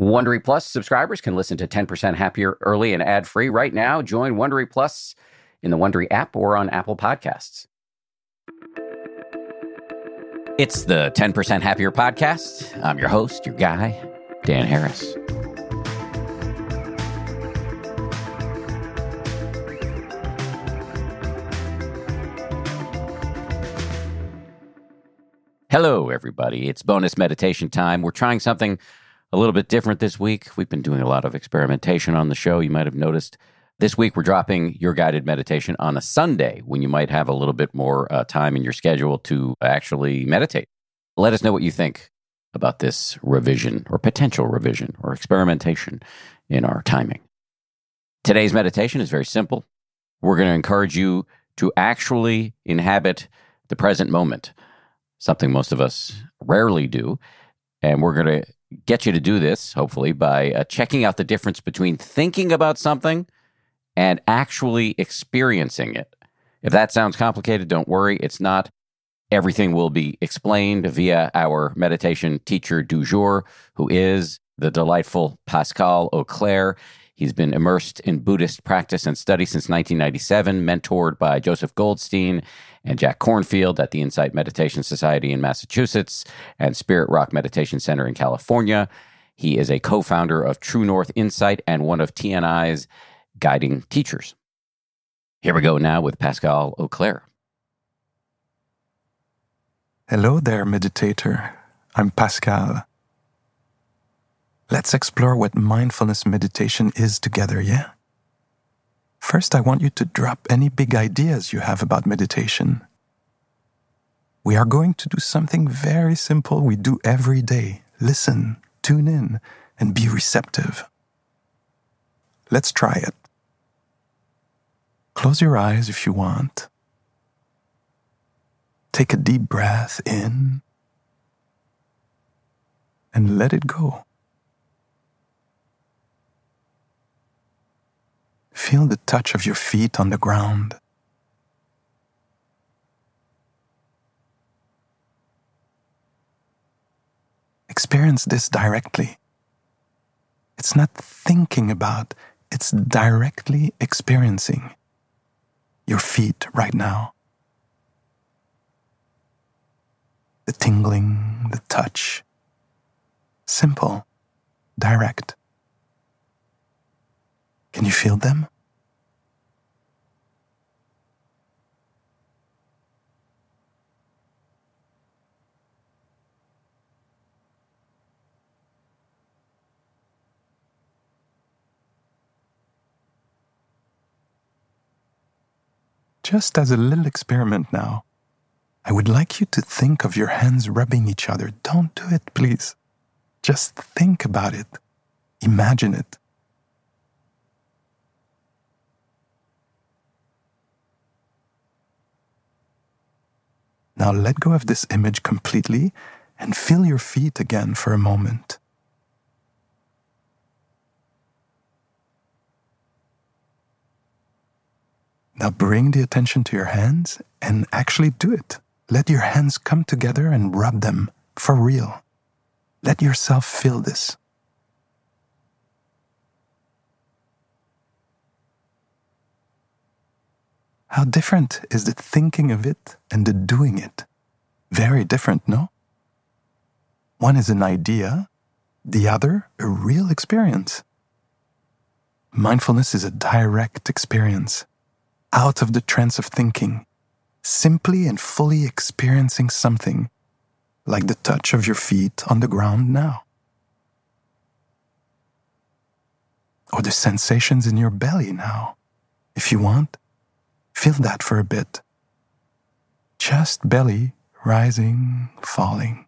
Wondery Plus subscribers can listen to 10% Happier early and ad free right now. Join Wondery Plus in the Wondery app or on Apple Podcasts. It's the 10% Happier podcast. I'm your host, your guy, Dan Harris. Hello, everybody. It's bonus meditation time. We're trying something a little bit different this week. We've been doing a lot of experimentation on the show. You might have noticed this week we're dropping your guided meditation on a Sunday when you might have a little bit more uh, time in your schedule to actually meditate. Let us know what you think about this revision or potential revision or experimentation in our timing. Today's meditation is very simple. We're going to encourage you to actually inhabit the present moment something most of us rarely do. And we're going to get you to do this, hopefully, by uh, checking out the difference between thinking about something and actually experiencing it. If that sounds complicated, don't worry. It's not. Everything will be explained via our meditation teacher du jour, who is the delightful Pascal Auclair. He's been immersed in Buddhist practice and study since 1997, mentored by Joseph Goldstein and Jack Kornfield at the Insight Meditation Society in Massachusetts and Spirit Rock Meditation Center in California. He is a co founder of True North Insight and one of TNI's guiding teachers. Here we go now with Pascal Auclair. Hello there, meditator. I'm Pascal. Let's explore what mindfulness meditation is together, yeah? First, I want you to drop any big ideas you have about meditation. We are going to do something very simple we do every day listen, tune in, and be receptive. Let's try it. Close your eyes if you want. Take a deep breath in and let it go. Feel the touch of your feet on the ground. Experience this directly. It's not thinking about, it's directly experiencing your feet right now. The tingling, the touch. Simple, direct. Can you feel them? Just as a little experiment now, I would like you to think of your hands rubbing each other. Don't do it, please. Just think about it. Imagine it. Now let go of this image completely and feel your feet again for a moment. Now bring the attention to your hands and actually do it. Let your hands come together and rub them for real. Let yourself feel this. How different is the thinking of it and the doing it? Very different, no? One is an idea, the other, a real experience. Mindfulness is a direct experience, out of the trance of thinking, simply and fully experiencing something, like the touch of your feet on the ground now. Or the sensations in your belly now, if you want. Feel that for a bit. Chest, belly, rising, falling.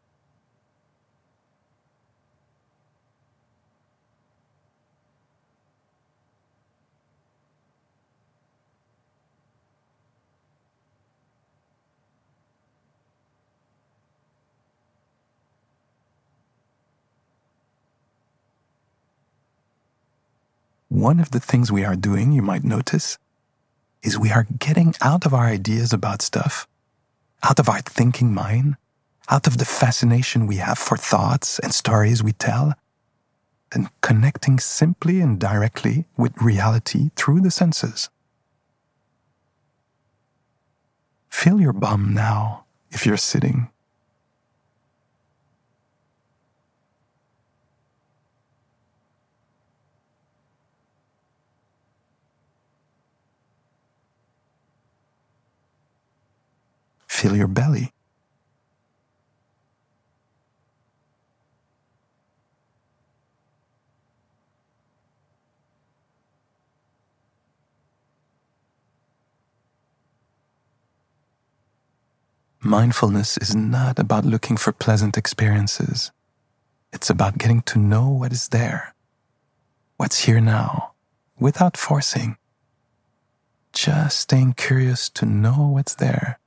One of the things we are doing, you might notice, is we are getting out of our ideas about stuff, out of our thinking mind, out of the fascination we have for thoughts and stories we tell, and connecting simply and directly with reality through the senses. Feel your bum now if you're sitting. Feel your belly. Mindfulness is not about looking for pleasant experiences. It's about getting to know what is there, what's here now, without forcing. Just staying curious to know what's there.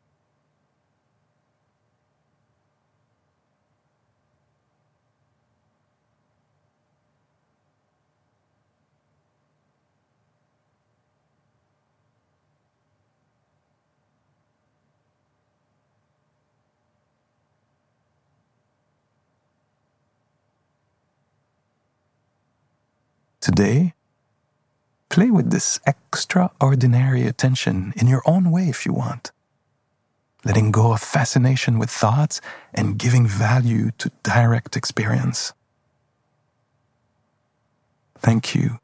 Today, play with this extraordinary attention in your own way if you want. Letting go of fascination with thoughts and giving value to direct experience. Thank you.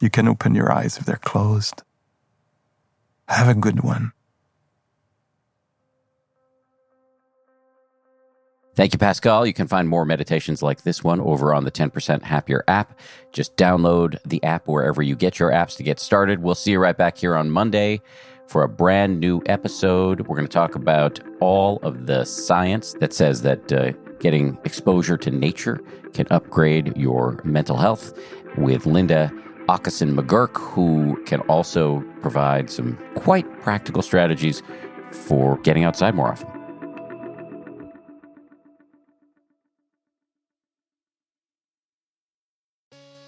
You can open your eyes if they're closed. Have a good one. Thank you, Pascal. You can find more meditations like this one over on the 10% Happier app. Just download the app wherever you get your apps to get started. We'll see you right back here on Monday for a brand new episode. We're going to talk about all of the science that says that uh, getting exposure to nature can upgrade your mental health with Linda Åkeson McGurk, who can also provide some quite practical strategies for getting outside more often.